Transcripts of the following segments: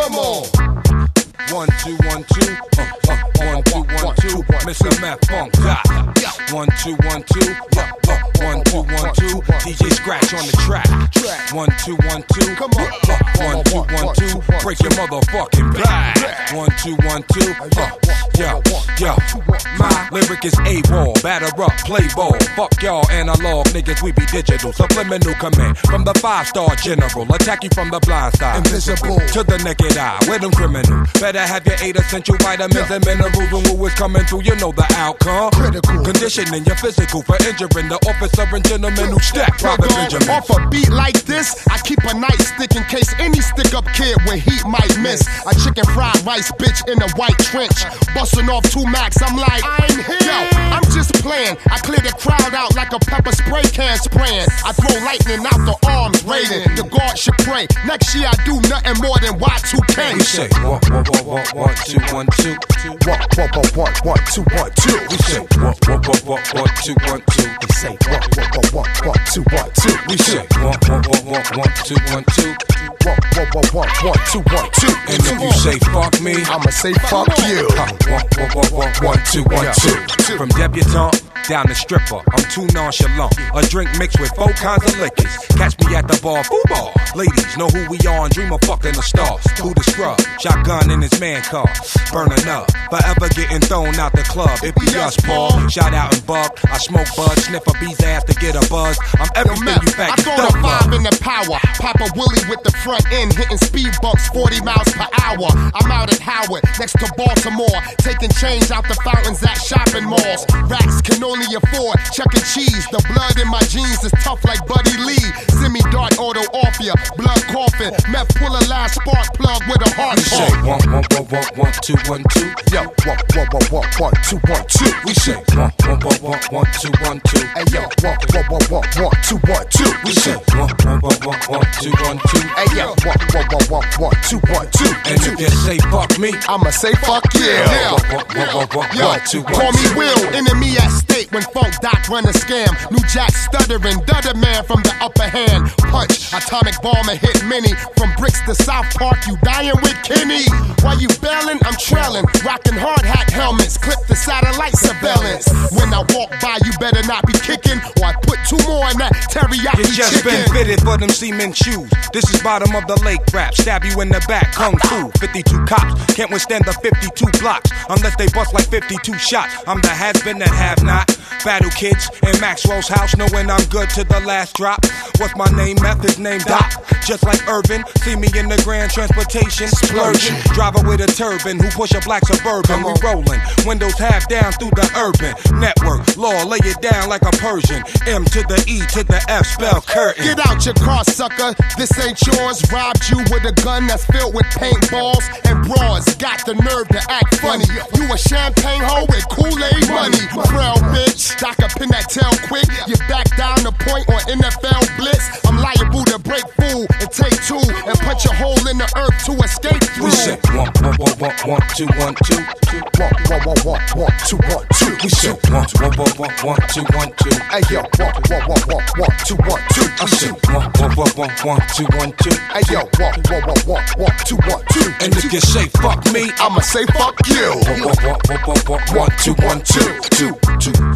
Come on. One, two, one, two. Uh, uh, one, two, one, two. Mr. Meth Funk Doc. One, two, one, two. Uh, uh, one, two, one, two. DJ Scratch on the track. One, two, one, two. Come on. Uh, uh, one, two, one, two. Break your motherfucking back. One, two, one, two. Uh, yo, yo. My lyric is A-Wall. Batter up, play ball. Fuck y'all analog niggas, we be digital. Subliminal command from the five-star general. Attack you from the blind side. Invisible. To the naked eye, with them criminal. Better have your eight essential vitamins and minerals when who is coming through. You know the outcome. Critical. Conditioning your physical for injuring the officer and gentleman who stack Private Benjamin. Off a beat like this, I keep a nightstick in case any stick up kid with heat might miss. A chicken fried rice bitch in a white trench. Busting off two max, I'm like, I'm here. Yo, I'm just playing. I clear the crowd out like a pepper spray can spraying. I throw lightning out the arms, raiding. The guard should pray. Next year I do nothing more than Y2K. We say one, one, one, one, two, one, two. One, one, one, one, two, one, two. We say two. We say one, one, one, one, two, one, two. We say two. One, one, one, one, one, two, one, two. And if you say fuck me, I'ma say fuck you. One, one, one, one, one, two, one, two. From debutante down to stripper, I'm too nonchalant. A drink mixed with four kinds of liquors. Catch me at the bar, foo bar. Ladies know who we are and dream of fucking a star. Who the scrub? Shotgun in his man car. Burning up, forever getting thrown out the club. It be us, Paul. Shout out and bug. I smoke bud, sniff a bee's ass to get a buzz. I'm Yo, everything Mac, you I faggots throw the five in the power. Papa Willie with the front end, hitting speed bumps 40 miles per hour. I'm out at Howard, next to Baltimore, taking change out the fountains at shopping malls. Racks can only afford Chuck E. Cheese. The blood in my jeans is tough like Buddy Lee. Semi dart auto off ya, blood coughing. Meth pull a last spark plug with a heart We say one, one, one, one, one, two, one, two. Yo, one, one, one, one, one, two, one, two. We say one, one, one, one, one, two, one, two. Hey yo, one, one, one, one, one, two, one, two. We say one, one, one, one, one, two, one, two. Hey yo, one, one, one, one, one, two, one, two. And if you say fuck me, I'ma say fuck yeah. One, one, one, one, one, Yo, one, two, one, call me two. Will, enemy at stake when Funk Doc run a scam. New Jack stuttering, Dudder man from the upper hand. Punch, atomic bomber hit mini. From bricks to South Park, you dying with Kenny. While you bailing, I'm trailing. Rocking hard hat helmets, clip the satellite surveillance. When I walk by, you better not be kicking, or I put two more in that teriyaki You just chicken. been fitted for them cement shoes. This is bottom of the lake rap. Stab you in the back, kung fu. 52 cops can't withstand the 52 blocks unless they bust like 52 shots. I'm the has been that have not. Battle kids in Maxwell's house, knowing I'm good to the last drop. What's my name? Meth is named Doc. Just like Irvin, see me in the grand transportation. Splurging. Driver with a turban who push a black suburban. We rolling. Windows half down through the urban network. Law, lay it down like a Persian. M to the E to the F, spell curtain. Get out your car, sucker. This ain't yours. Robbed you with a gun that's filled with paintballs and bras. Got the nerve to act funny. You a champagne hoe with Kool-Aid money. Frail bitch. Doc a pin that tail quick. You back down the point on NFL blitz. I'm liable to break fool and take two and punch a hole in the earth to escape through. We say one, one, one, one, one, two, one, two, two. One, one, one, one, one, two, one, two. We say one, one, one, one, one, two, one, two. Hey yo, one, one, one, one, one, two, one, two. I say one, one, one, one, one, two, one, two. Hey yo, one, one, one, one, one, two, one, two. And if you say fuck me, I'ma say fuck you. one, one, one, one, one, one, one, two, one, two, two, two.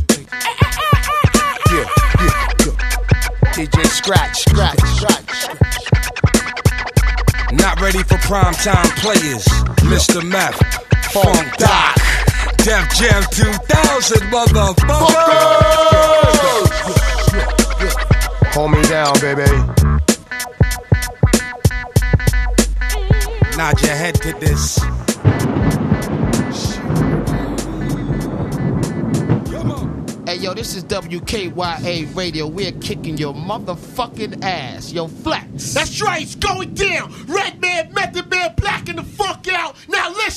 Not ready for prime time players. Mr. Meth, Funk Doc, Def Jam 2000, motherfucker. Hold me down, baby. Nod your head to this. Yo, this is WKYA Radio. We're kicking your motherfucking ass. Yo, flex. That's right, it's going down. Red man, Method Man, blacking the fuck out. Now listen.